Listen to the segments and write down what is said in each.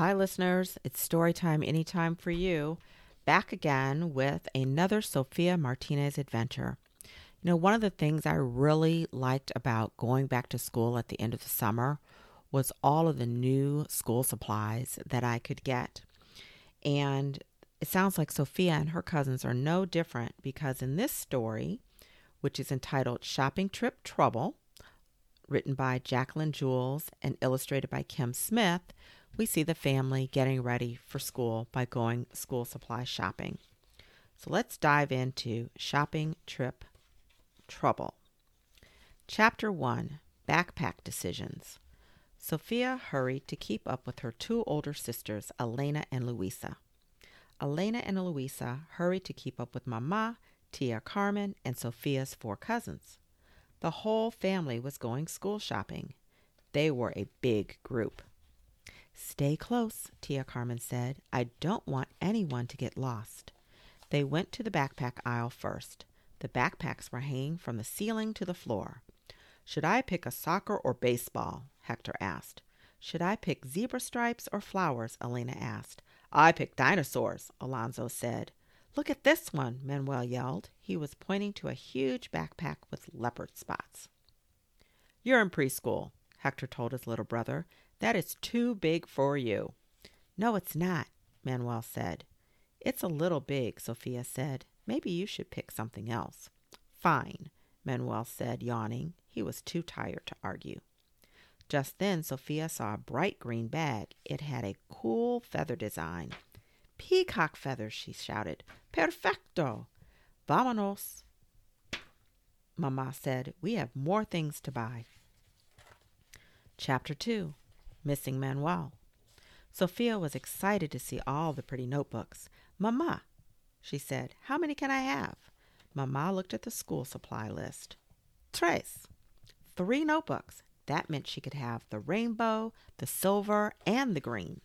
Hi, listeners. It's story time anytime for you. Back again with another Sophia Martinez adventure. You know, one of the things I really liked about going back to school at the end of the summer was all of the new school supplies that I could get. And it sounds like Sophia and her cousins are no different because in this story, which is entitled Shopping Trip Trouble, written by Jacqueline Jules and illustrated by Kim Smith, we see the family getting ready for school by going school supply shopping. So let's dive into Shopping Trip Trouble. Chapter 1 Backpack Decisions. Sophia hurried to keep up with her two older sisters, Elena and Luisa. Elena and Luisa hurried to keep up with Mama, Tia Carmen, and Sophia's four cousins. The whole family was going school shopping. They were a big group. Stay close, Tia Carmen said. I don't want anyone to get lost. They went to the backpack aisle first. The backpacks were hanging from the ceiling to the floor. Should I pick a soccer or baseball? Hector asked. Should I pick zebra stripes or flowers? Elena asked. I pick dinosaurs, Alonzo said. Look at this one, Manuel yelled. He was pointing to a huge backpack with leopard spots. You're in preschool, Hector told his little brother. That is too big for you. No, it's not, Manuel said. It's a little big, Sophia said. Maybe you should pick something else. Fine, Manuel said, yawning. He was too tired to argue. Just then, Sophia saw a bright green bag. It had a cool feather design. Peacock feathers, she shouted. Perfecto! Vámonos! Mamma said, We have more things to buy. Chapter 2 Missing Manuel. Sophia was excited to see all the pretty notebooks. Mamma, she said, how many can I have? Mamma looked at the school supply list. Tres. Three notebooks. That meant she could have the rainbow, the silver, and the green.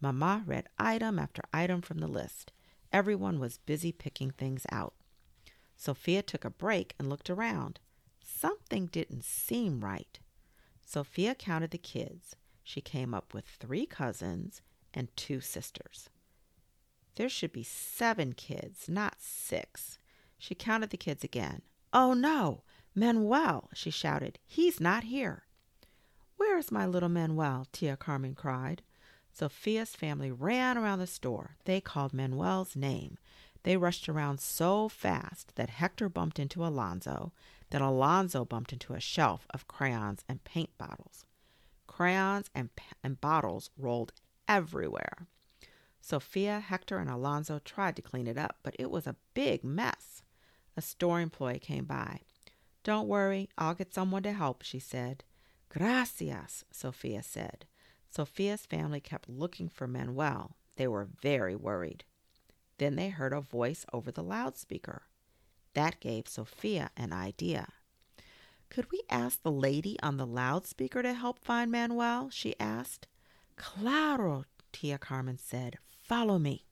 Mamma read item after item from the list. Everyone was busy picking things out. Sophia took a break and looked around. Something didn't seem right. Sophia counted the kids she came up with three cousins and two sisters. There should be seven kids, not six. She counted the kids again. Oh no! Manuel! she shouted. He's not here. Where is my little Manuel? Tia Carmen cried. Sophia's family ran around the store. They called Manuel's name. They rushed around so fast that Hector bumped into Alonzo, then Alonzo bumped into a shelf of crayons and paint bottles. Crayons and, and bottles rolled everywhere. Sophia, Hector, and Alonzo tried to clean it up, but it was a big mess. A store employee came by. Don't worry, I'll get someone to help, she said. Gracias, Sophia said. Sophia's family kept looking for Manuel. They were very worried. Then they heard a voice over the loudspeaker. That gave Sophia an idea. Could we ask the lady on the loudspeaker to help find Manuel? she asked. Claro, Tia Carmen said. Follow me.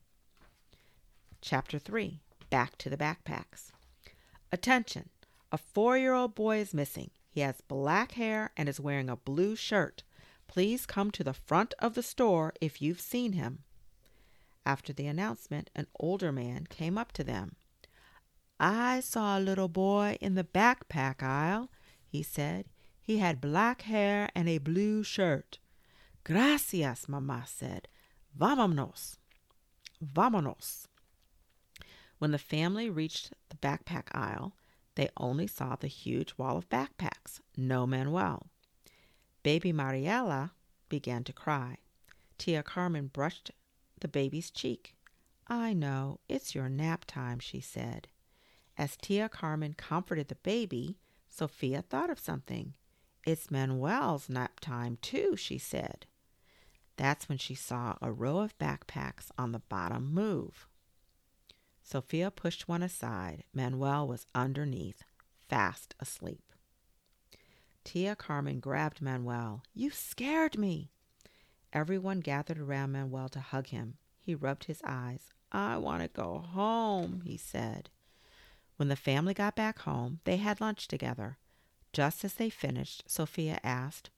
Chapter 3 Back to the Backpacks. Attention! A four year old boy is missing. He has black hair and is wearing a blue shirt. Please come to the front of the store if you've seen him. After the announcement, an older man came up to them. I saw a little boy in the backpack aisle he said. He had black hair and a blue shirt. Gracias, Mamma said. Vámonos. Vámonos. When the family reached the backpack aisle, they only saw the huge wall of backpacks, no Manuel. Baby Mariela began to cry. Tia Carmen brushed the baby's cheek. I know, it's your nap time, she said. As Tia Carmen comforted the baby, Sophia thought of something. It's Manuel's nap time, too, she said. That's when she saw a row of backpacks on the bottom move. Sophia pushed one aside. Manuel was underneath, fast asleep. Tia Carmen grabbed Manuel. You scared me. Everyone gathered around Manuel to hug him. He rubbed his eyes. I want to go home, he said. When the family got back home, they had lunch together. Just as they finished, Sophia asked,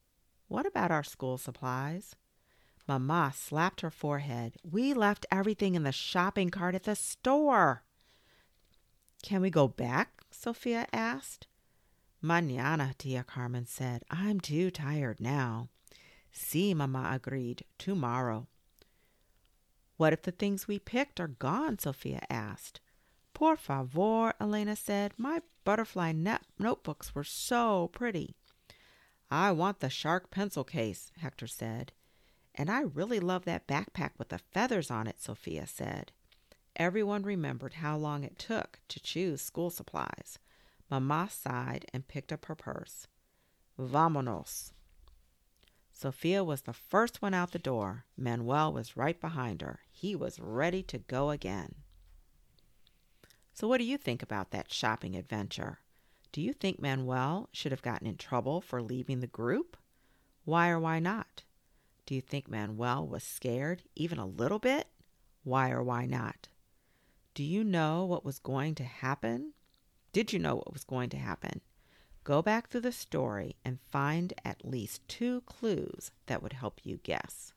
What about our school supplies? Mamma slapped her forehead. We left everything in the shopping cart at the store. Can we go back? Sophia asked. Mañana, Tia Carmen said. I'm too tired now. Si, Mamma agreed. Tomorrow. What if the things we picked are gone? Sophia asked. Por favor, Elena said. My butterfly net- notebooks were so pretty. I want the shark pencil case, Hector said. And I really love that backpack with the feathers on it, Sophia said. Everyone remembered how long it took to choose school supplies. Mamma sighed and picked up her purse. Vamonos. Sophia was the first one out the door. Manuel was right behind her. He was ready to go again. So, what do you think about that shopping adventure? Do you think Manuel should have gotten in trouble for leaving the group? Why or why not? Do you think Manuel was scared, even a little bit? Why or why not? Do you know what was going to happen? Did you know what was going to happen? Go back through the story and find at least two clues that would help you guess.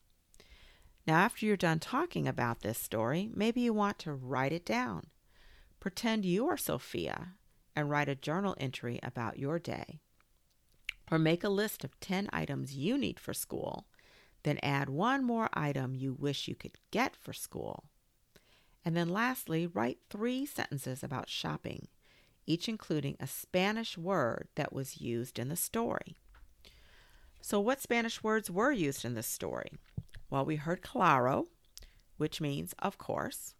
Now, after you're done talking about this story, maybe you want to write it down. Pretend you are Sophia and write a journal entry about your day. Or make a list of 10 items you need for school, then add one more item you wish you could get for school. And then lastly, write three sentences about shopping, each including a Spanish word that was used in the story. So, what Spanish words were used in this story? Well, we heard claro, which means of course,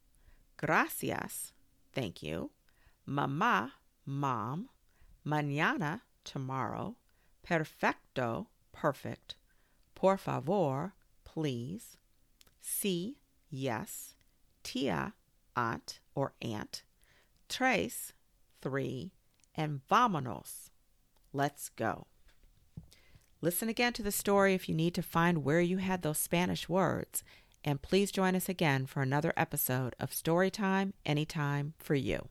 gracias, thank you, mama, mom, mañana, tomorrow, perfecto, perfect, por favor, please, si, yes, tia, aunt or aunt, tres, three, and vámonos, let's go. Listen again to the story if you need to find where you had those Spanish words, and please join us again for another episode of Storytime Anytime for You.